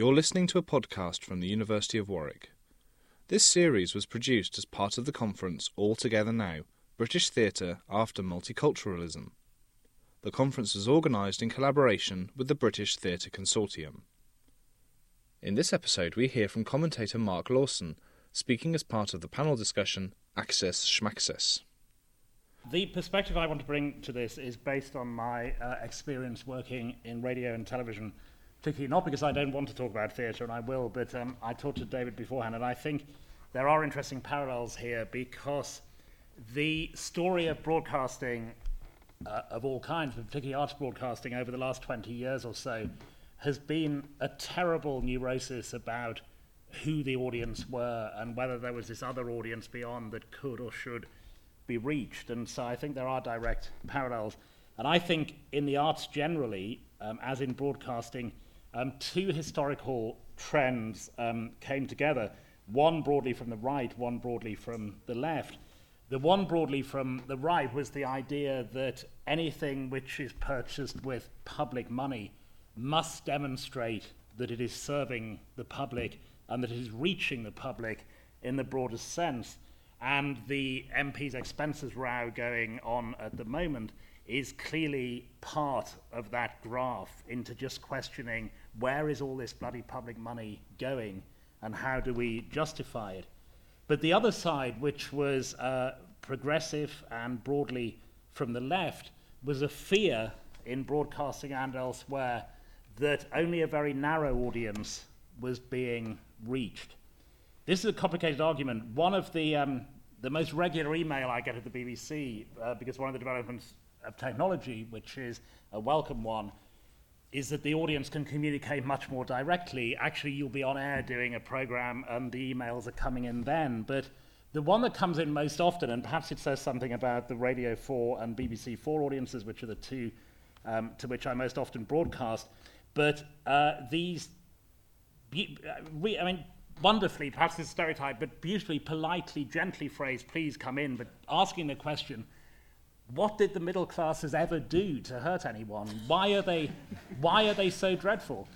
You're listening to a podcast from the University of Warwick. This series was produced as part of the conference All Together Now British Theatre After Multiculturalism. The conference was organised in collaboration with the British Theatre Consortium. In this episode, we hear from commentator Mark Lawson, speaking as part of the panel discussion Access Schmaccess. The perspective I want to bring to this is based on my uh, experience working in radio and television, particularly not because I don't want to talk about theatre, and I will, but um, I talked to David beforehand, and I think there are interesting parallels here because the story of broadcasting uh, of all kinds, but particularly arts broadcasting over the last 20 years or so, has been a terrible neurosis about who the audience were and whether there was this other audience beyond that could or should be reached. And so I think there are direct parallels. And I think in the arts generally, um, as in broadcasting, um, two historical trends um, came together one broadly from the right, one broadly from the left. The one broadly from the right was the idea that anything which is purchased with public money must demonstrate that it is serving the public and that it is reaching the public in the broadest sense. And the MP's expenses row going on at the moment is clearly part of that graph into just questioning where is all this bloody public money going and how do we justify it. But the other side, which was uh, progressive and broadly from the left, was a fear in broadcasting and elsewhere that only a very narrow audience was being reached. This is a complicated argument. One of the, um, the most regular email I get at the BBC, uh, because one of the developments of technology, which is a welcome one, is that the audience can communicate much more directly. Actually, you'll be on air doing a program and the emails are coming in then. But the one that comes in most often, and perhaps it says something about the Radio 4 and BBC 4 audiences, which are the two um, to which I most often broadcast, but uh, these, be- I mean, wonderfully, perhaps a stereotype, but beautifully, politely, gently phrased, please come in, but asking the question, what did the middle classes ever do to hurt anyone? Why are they, why are they so dreadful?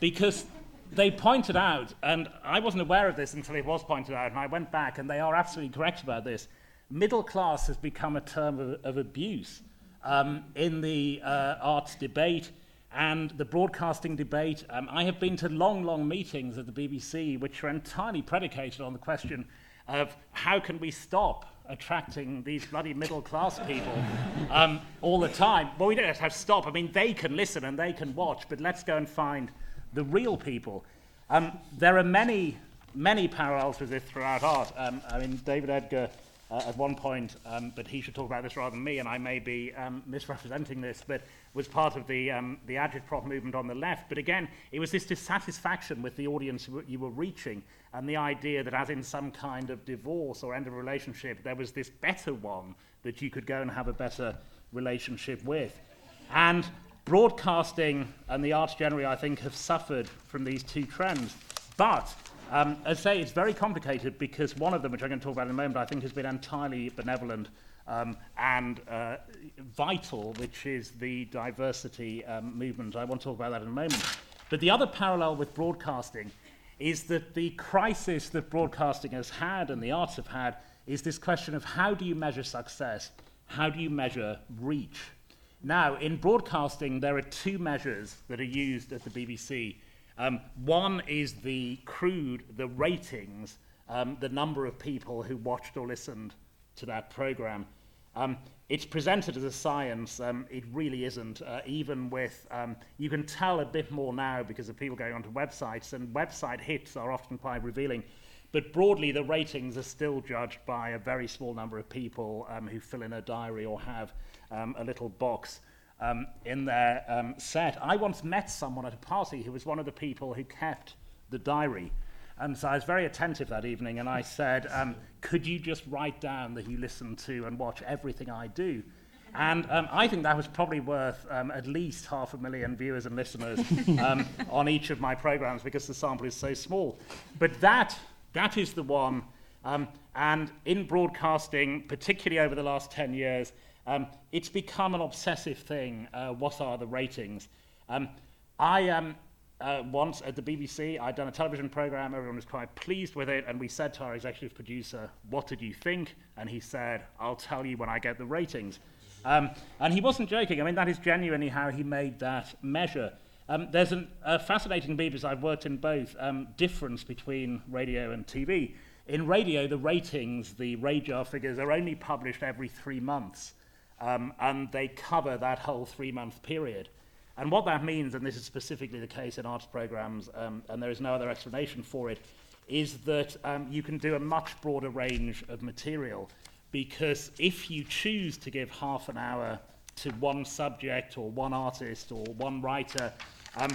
Because they pointed out, and I wasn't aware of this until it was pointed out, and I went back, and they are absolutely correct about this. Middle class has become a term of, of abuse um, in the uh, arts debate and the broadcasting debate. Um, I have been to long, long meetings at the BBC, which are entirely predicated on the question of how can we stop attracting these bloody middle class people um, all the time. Well, we don't have to stop. I mean, they can listen and they can watch, but let's go and find the real people. Um, there are many, many parallels with this throughout art. Um, I mean, David Edgar. Uh, at one point, um, but he should talk about this rather than me, and I may be um, misrepresenting this, but was part of the, um, the agitprop movement on the left. But again, it was this dissatisfaction with the audience you were reaching and the idea that, as in some kind of divorce or end of relationship, there was this better one that you could go and have a better relationship with. And broadcasting and the arts generally, I think, have suffered from these two trends. But um, I say, it's very complicated because one of them, which I'm going to talk about in a moment, I think has been entirely benevolent um, and uh, vital, which is the diversity um, movement. I want to talk about that in a moment. But the other parallel with broadcasting is that the crisis that broadcasting has had and the arts have had is this question of how do you measure success? How do you measure reach? Now, in broadcasting, there are two measures that are used at the BBC. Um, one is the crude, the ratings, um, the number of people who watched or listened to that program. Um, it's presented as a science. Um, it really isn't. Uh, even with, um, you can tell a bit more now because of people going onto websites, and website hits are often quite revealing. But broadly, the ratings are still judged by a very small number of people um, who fill in a diary or have um, a little box um, in their um, set. I once met someone at a party who was one of the people who kept the diary. And so I was very attentive that evening, and I said, um, Could you just write down that you listen to and watch everything I do? And um, I think that was probably worth um, at least half a million viewers and listeners um, on each of my programs because the sample is so small. But that, that is the one. Um, and in broadcasting, particularly over the last 10 years, um, it's become an obsessive thing. Uh, what are the ratings? Um, I, um, uh, once at the BBC, I'd done a television program, everyone was quite pleased with it, and we said to our executive producer, What did you think? And he said, I'll tell you when I get the ratings. Um, and he wasn't joking. I mean, that is genuinely how he made that measure. Um, there's an, a fascinating bit, because I've worked in both, um, difference between radio and TV. In radio, the ratings, the RAJAR figures, are only published every three months, um, and they cover that whole three month period. And what that means, and this is specifically the case in arts programs, um, and there is no other explanation for it, is that um, you can do a much broader range of material because if you choose to give half an hour to one subject or one artist or one writer, um,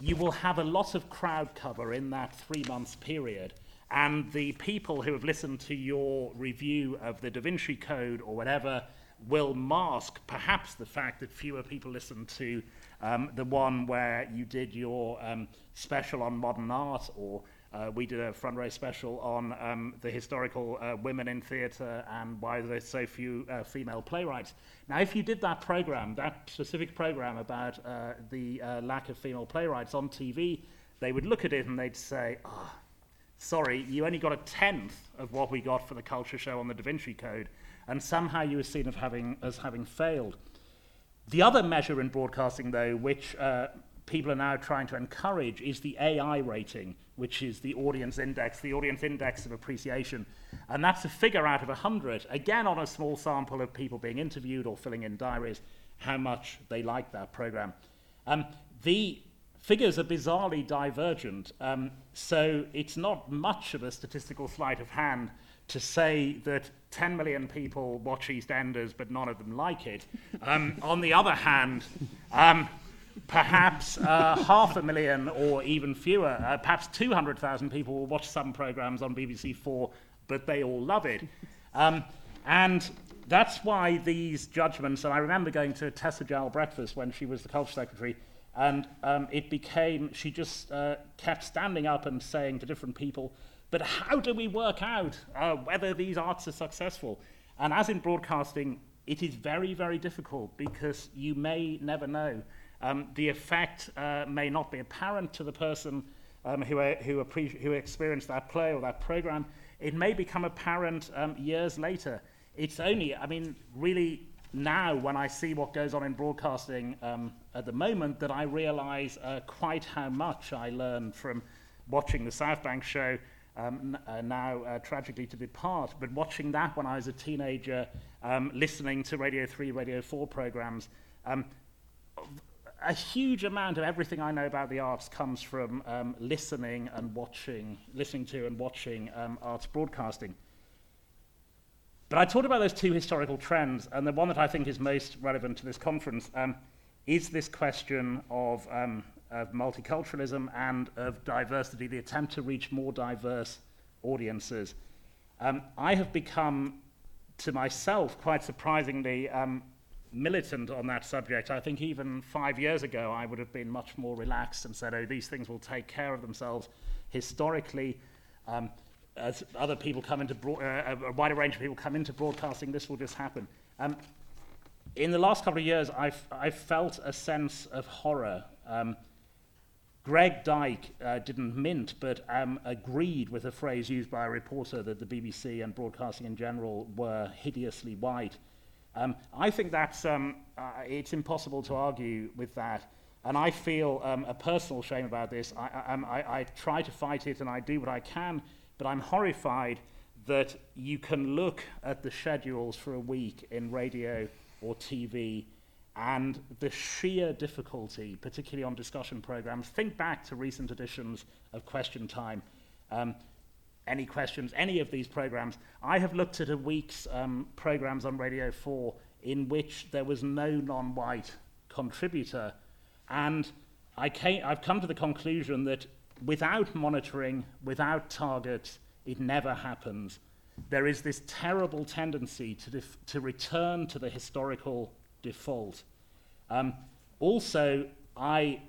you will have a lot of crowd cover in that three months period. And the people who have listened to your review of the Da Vinci Code or whatever will mask perhaps the fact that fewer people listen to um, the one where you did your um, special on modern art or uh, we did a front row special on um, the historical uh, women in theatre and why there's so few uh, female playwrights. Now, if you did that program, that specific program about uh, the uh, lack of female playwrights on TV, they would look at it and they'd say, oh, sorry, you only got a tenth of what we got for the culture show on the Da Vinci Code, and somehow you were seen of having, as having failed. The other measure in broadcasting, though, which uh, people are now trying to encourage, is the AI rating, which is the audience index, the audience index of appreciation. And that's a figure out of 100, again on a small sample of people being interviewed or filling in diaries, how much they like that program. Um, the figures are bizarrely divergent, um, so it's not much of a statistical sleight of hand to say that 10 million people watch EastEnders, but none of them like it. Um, on the other hand, um, perhaps uh, half a million or even fewer, uh, perhaps 200,000 people will watch some programs on BBC Four, but they all love it. Um, and that's why these judgments, and I remember going to Tessa Jowell breakfast when she was the culture secretary, and um, it became, she just uh, kept standing up and saying to different people, but how do we work out uh, whether these arts are successful? And as in broadcasting, it is very, very difficult because you may never know. Um, the effect uh, may not be apparent to the person um, who, uh, who, who experienced that play or that program. It may become apparent um, years later. It's only, I mean, really now when I see what goes on in broadcasting um, at the moment that I realize uh, quite how much I learned from watching the South Bank show, um, uh, now uh, tragically to depart, but watching that when I was a teenager, um, listening to Radio 3, Radio 4 programs, um, a huge amount of everything I know about the arts comes from um, listening and watching, listening to and watching um, arts broadcasting. But I talked about those two historical trends, and the one that I think is most relevant to this conference um, is this question of, um, of multiculturalism and of diversity, the attempt to reach more diverse audiences. Um, I have become, to myself, quite surprisingly, um, militant on that subject. I think even five years ago, I would have been much more relaxed and said, oh, these things will take care of themselves. Historically, um, as other people come into, uh, a wider range of people come into broadcasting, this will just happen. Um, in the last couple of years, I've, I've felt a sense of horror. Um, Greg Dyke uh, didn't mint, but um, agreed with a phrase used by a reporter that the BBC and broadcasting in general were hideously white. Um, I think that's, um, uh, it's impossible to argue with that. And I feel um, a personal shame about this. I, I, um, I, I try to fight it and I do what I can, but I'm horrified that you can look at the schedules for a week in radio or TV and the sheer difficulty, particularly on discussion programs. Think back to recent editions of Question Time. Um, any questions, any of these programs. I have looked at a week's um, programs on Radio 4 in which there was no non white contributor. And I came, I've come to the conclusion that without monitoring, without targets, it never happens. There is this terrible tendency to, to return to the historical default. Um, also, I,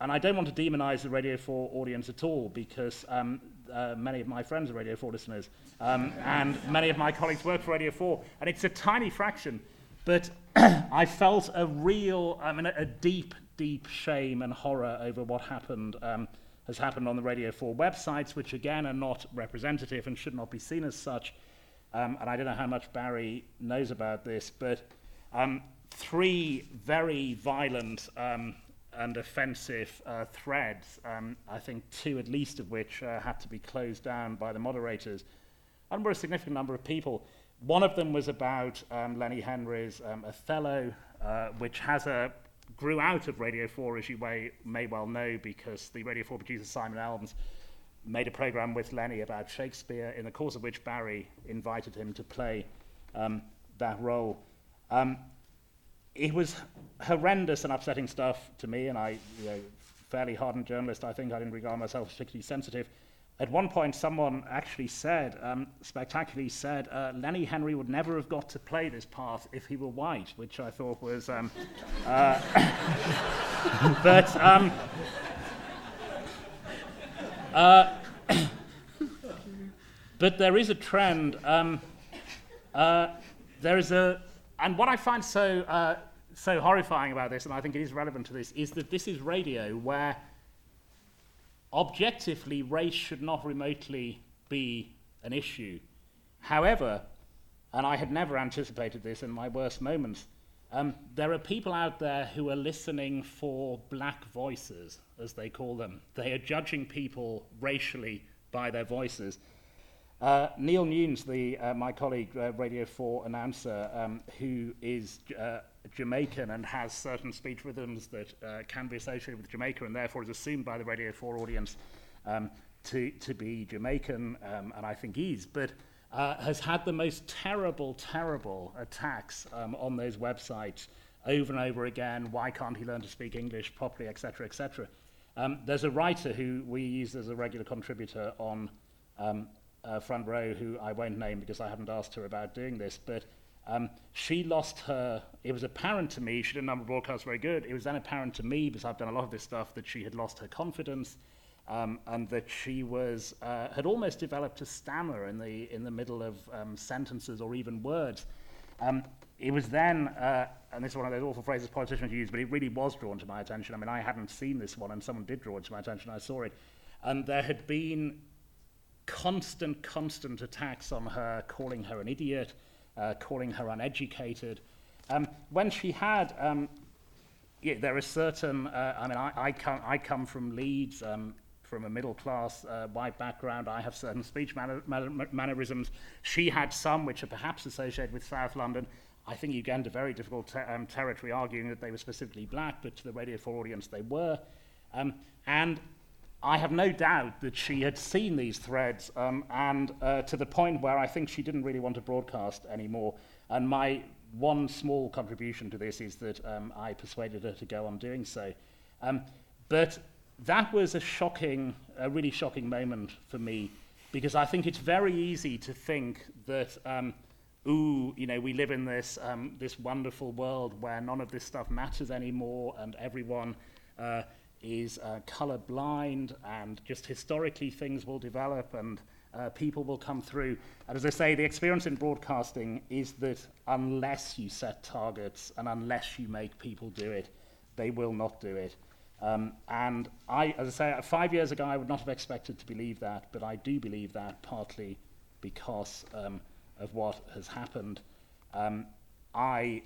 and I don't want to demonize the Radio 4 audience at all because um, uh, many of my friends are Radio 4 listeners, um, and many of my colleagues work for Radio 4, and it's a tiny fraction, but I felt a real, I mean, a, a deep deep shame and horror over what happened um, has happened on the Radio 4 websites, which again are not representative and should not be seen as such. Um, and I don't know how much Barrie knows about this, but um, three very violent um, and offensive uh, threads, um, I think two at least of which uh, had to be closed down by the moderators, and were a significant number of people. One of them was about um, Lenny Henry's um, Othello, uh, which has a grew out of Radio 4, as you may, may well know, because the Radio 4 producer Simon Elmes made a program with Lenny about Shakespeare, in the course of which Barrie invited him to play um, that role. Um, it was horrendous and upsetting stuff to me, and I, you know, fairly hardened journalist, I think I didn't regard myself as particularly sensitive. At one point, someone actually said, um, spectacularly said, uh, Lenny Henry would never have got to play this part if he were white, which I thought was. Um, uh, but. Um, uh, but there is a trend. Um, uh, there is a, and what I find so uh, so horrifying about this, and I think it is relevant to this, is that this is radio where objectively race should not remotely be an issue. However, and I had never anticipated this in my worst moments, um, there are people out there who are listening for black voices, as they call them. They are judging people racially by their voices. Uh, Neil Nunes, the, uh, my colleague, uh, Radio 4 announcer, um, who is uh, Jamaican and has certain speech rhythms that uh, can be associated with Jamaica and therefore is assumed by the Radio 4 audience um, to, to be Jamaican, um, and I think he is, but uh, has had the most terrible, terrible attacks um, on those websites over and over again. Why can't he learn to speak English properly, etc., etc. Um, there's a writer who we use as a regular contributor on um, uh, Front Row, who I won't name because I haven't asked her about doing this, but um, she lost her. It was apparent to me, she did a number of broadcasts very good. It was then apparent to me, because I've done a lot of this stuff, that she had lost her confidence um, and that she was uh, had almost developed a stammer in the in the middle of um, sentences or even words. Um, it was then, uh, and this is one of those awful phrases politicians use, but it really was drawn to my attention. I mean, I hadn't seen this one, and someone did draw it to my attention. I saw it, and there had been constant, constant attacks on her, calling her an idiot, uh, calling her uneducated. Um, when she had, um, yeah, there are certain. Uh, I mean, I, I, come, I come from Leeds. Um, from a middle class uh, white background. I have certain speech manner, manner, mannerisms. She had some which are perhaps associated with South London. I think into very difficult te- um, territory arguing that they were specifically black, but to the Radio 4 audience they were. Um, and I have no doubt that she had seen these threads, um, and uh, to the point where I think she didn't really want to broadcast anymore. And my one small contribution to this is that um, I persuaded her to go on doing so. Um, but that was a shocking, a really shocking moment for me because I think it's very easy to think that, um, ooh, you know, we live in this, um, this wonderful world where none of this stuff matters anymore and everyone uh, is uh, color blind and just historically things will develop and uh, people will come through. And as I say, the experience in broadcasting is that unless you set targets and unless you make people do it, they will not do it. Um, and I, as I say, five years ago, I would not have expected to believe that, but I do believe that partly because um, of what has happened. Um, I,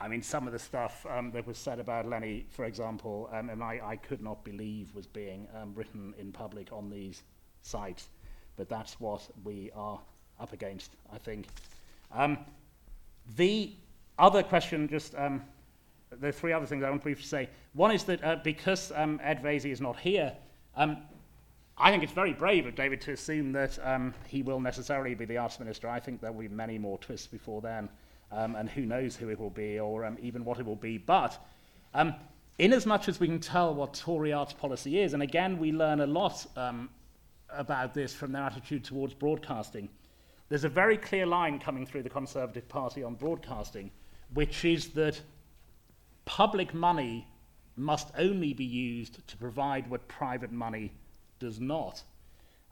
I mean, some of the stuff um, that was said about Lenny, for example, um, and I, I could not believe was being um, written in public on these sites, but that's what we are up against, I think. Um, the other question, just um, are three other things I want to briefly say. One is that uh, because um, Ed Vaizey is not here, I think it's very brave of David to assume that he will necessarily be the arts minister. I think there will be many more twists before then, um, and who knows who it will be or um, even what it will be. But um, in as we can tell what Tory arts policy is, and again, we learn a lot about this from their attitude towards broadcasting, there's a very clear line coming through the Conservative Party on broadcasting, which is that public money must only be used to provide what private money does not.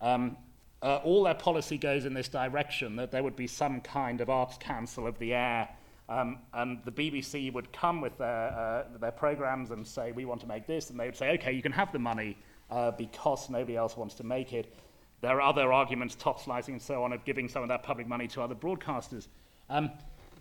Um, uh, all their policy goes in this direction that there would be some kind of arts council of the air Um, and the BBC would come with their, uh, their programs and say, we want to make this. And they would say, okay, you can have the money uh, because nobody else wants to make it. There are other arguments, top slicing and so on, of giving some of that public money to other broadcasters. Um,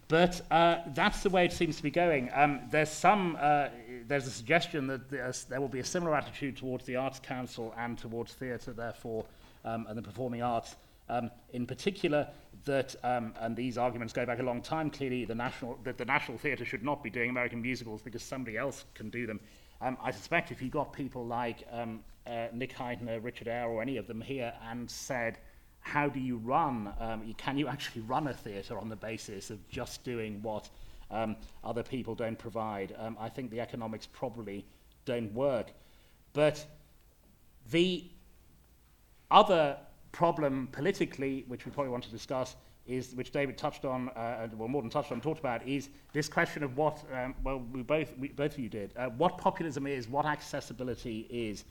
but uh, that's the way it seems to be going. Um, there's some, uh, there's a suggestion that there will be a similar attitude towards the Arts Council and towards theatre, therefore, um, and the performing arts um, in particular, that, um, and these arguments go back a long time, clearly the National, that the National Theatre should not be doing American musicals because somebody else can do them. Um, I suspect if you got people like um, uh, Nick Hytner, Richard Eyre, or any of them here and said, how do you run, um, can you actually run a theatre on the basis of just doing what um, other people don't provide? Um, I think the economics probably don't work. But the other problem politically, which we probably want to discuss, is which David touched on, uh, well, more than touched on, talked about, is this question of what, um, well, we both, we, both of you did, uh, what populism is, what accessibility is.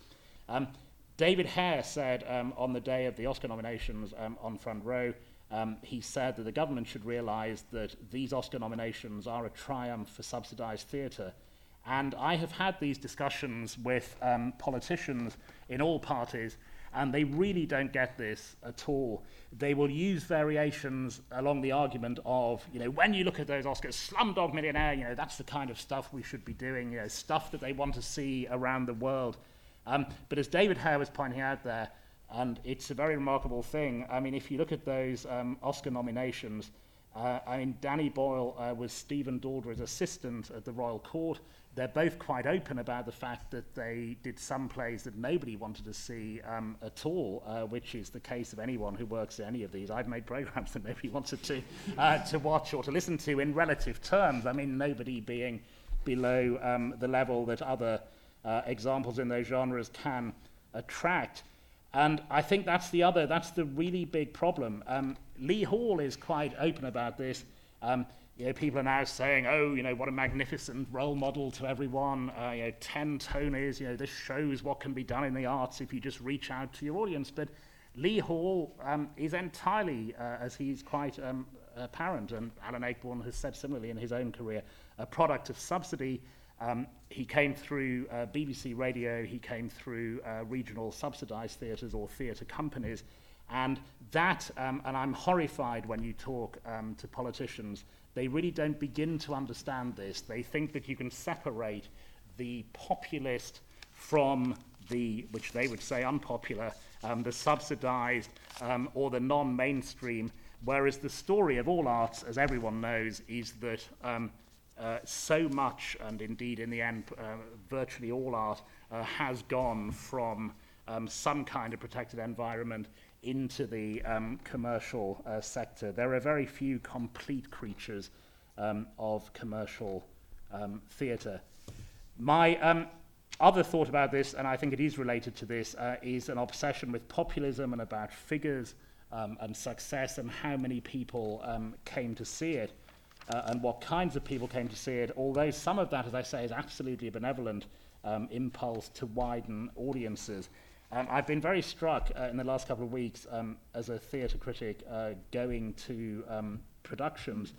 Um, David Hare said um, on the day of the Oscar nominations um, on Front Row, um, he said that the government should realize that these Oscar nominations are a triumph for subsidized theatre. And I have had these discussions with um, politicians in all parties and they really don't get this at all. They will use variations along the argument of, you know, when you look at those Oscars, Slumdog Millionaire, you know, that's the kind of stuff we should be doing, you know, stuff that they want to see around the world. Um, but as David Hare was pointing out there, and it's a very remarkable thing, I mean, if you look at those um, Oscar nominations, uh, I mean, Danny Boyle uh, was Stephen Daldry's assistant at the Royal Court they're both quite open about the fact that they did some plays that nobody wanted to see um, at all, uh, which is the case of anyone who works in any of these. I've made programs that nobody wanted to, uh, to watch or to listen to in relative terms. I mean, nobody being below um, the level that other uh, examples in those genres can attract. And I think that's the other, that's the really big problem. Um, Lee Hall is quite open about this. Um, you know, people are now saying, oh, you know, what a magnificent role model to everyone. Uh, you know, 10 Tonys, you know, this shows what can be done in the arts if you just reach out to your audience. But Lee Hall um, is entirely, uh, as he's quite um, apparent, and Alan Ayckbourn has said similarly in his own career, a product of subsidy. Um, he came through uh, BBC Radio, he came through uh, regional subsidized theatres or theatre companies. And that, um, and I'm horrified when you talk um, to politicians they really don't begin to understand this. They think that you can separate the populist from the, which they would say unpopular, um, the subsidized um, or the non mainstream. Whereas the story of all arts, as everyone knows, is that um, uh, so much, and indeed in the end, uh, virtually all art, uh, has gone from um, some kind of protected environment into the um, commercial uh, sector. There are very few complete creatures um, of commercial um, theatre. My um, other thought about this, and I think it is related to this, uh, is an obsession with populism and about figures um, and success and how many people um, came to see it. Uh, and what kinds of people came to see it, although some of that, as I say, is absolutely a benevolent impulse to widen audiences. Um, I've been very struck uh, in the last couple of weeks um, as a theatre critic uh, going to um, productions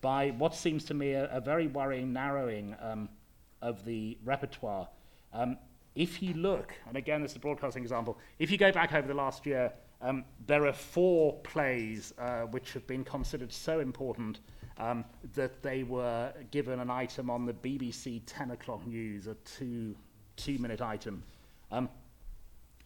by what seems to me a, a very worrying narrowing um, of the repertoire. Um, if you look, and again, this is a broadcasting example, if you go back over the last year, um, there are four plays uh, which have been considered so important that they were given an item on the BBC 10 o'clock news, a two, two minute item. Um,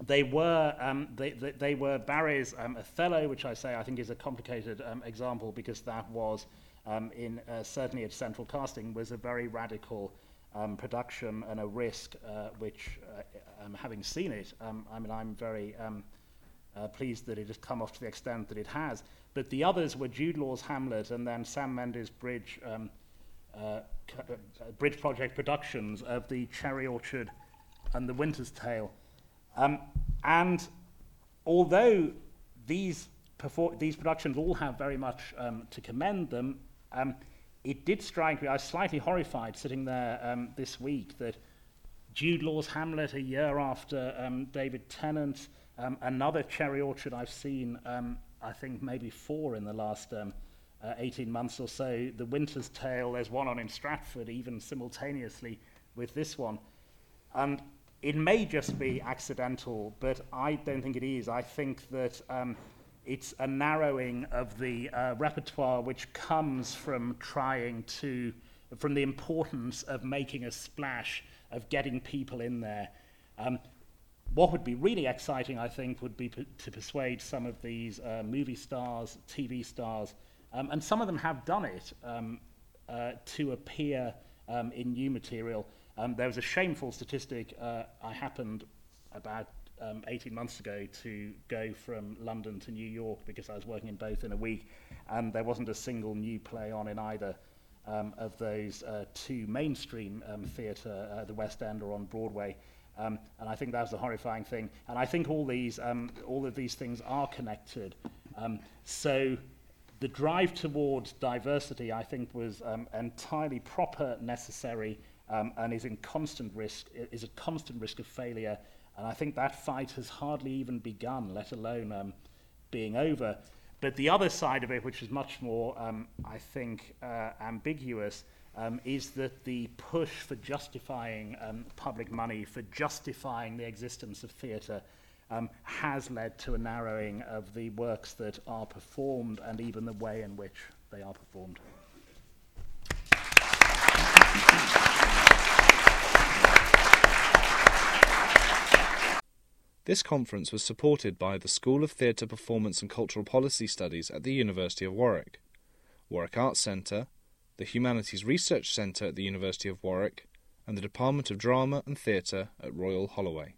they were um, they, they, they, were Barrie's um, Othello, which I say I think is a complicated um, example because that was um, in uh, certainly at central casting was a very radical um, production and a risk uh, which uh, um, having seen it I mean I'm very uh, pleased that it has come off to the extent that it has. But the others were Jude Law's Hamlet and then Sam Mendes Bridge uh, uh, Bridge Project productions of the Cherry Orchard and the Winter's Tale um, and although these, these productions all have very much um, to commend them, um, it did strike me, I was slightly horrified sitting there um, this week that Jude Law's Hamlet, a year after um, David Tennant, um, another Cherry Orchard I've seen, um, I think maybe four in the last um, uh, 18 months or so. The Winter's Tale, there's one on in Stratford, even simultaneously with this one. And it may just be accidental, but I don't think it is. I think that um, it's a narrowing of the uh, repertoire which comes from trying to, from the importance of making a splash, of getting people in there. Um, what would be really exciting, I think, would be p- to persuade some of these uh, movie stars, TV stars, um, and some of them have done it um, uh, to appear um, in new material. Um, there was a shameful statistic uh, I happened about um, 18 months ago to go from London to New York because I was working in both in a week, and there wasn't a single new play on in either um, of those uh, two mainstream um, theatre, uh, the West End or on Broadway. Um, and I think that was the horrifying thing. And I think all these, um, all of these things are connected. Um, so the drive towards diversity, I think, was um, entirely proper, necessary, um, and is in constant risk, is a constant risk of failure. And I think that fight has hardly even begun, let alone um, being over. But the other side of it, which is much more, um, I think, uh, ambiguous, um, is that the push for justifying um, public money, for justifying the existence of theatre, um, has led to a narrowing of the works that are performed and even the way in which they are performed. This conference was supported by the School of Theatre Performance and Cultural Policy Studies at the University of Warwick, Warwick Arts Centre, the Humanities Research Centre at the University of Warwick, and the Department of Drama and Theatre at Royal Holloway.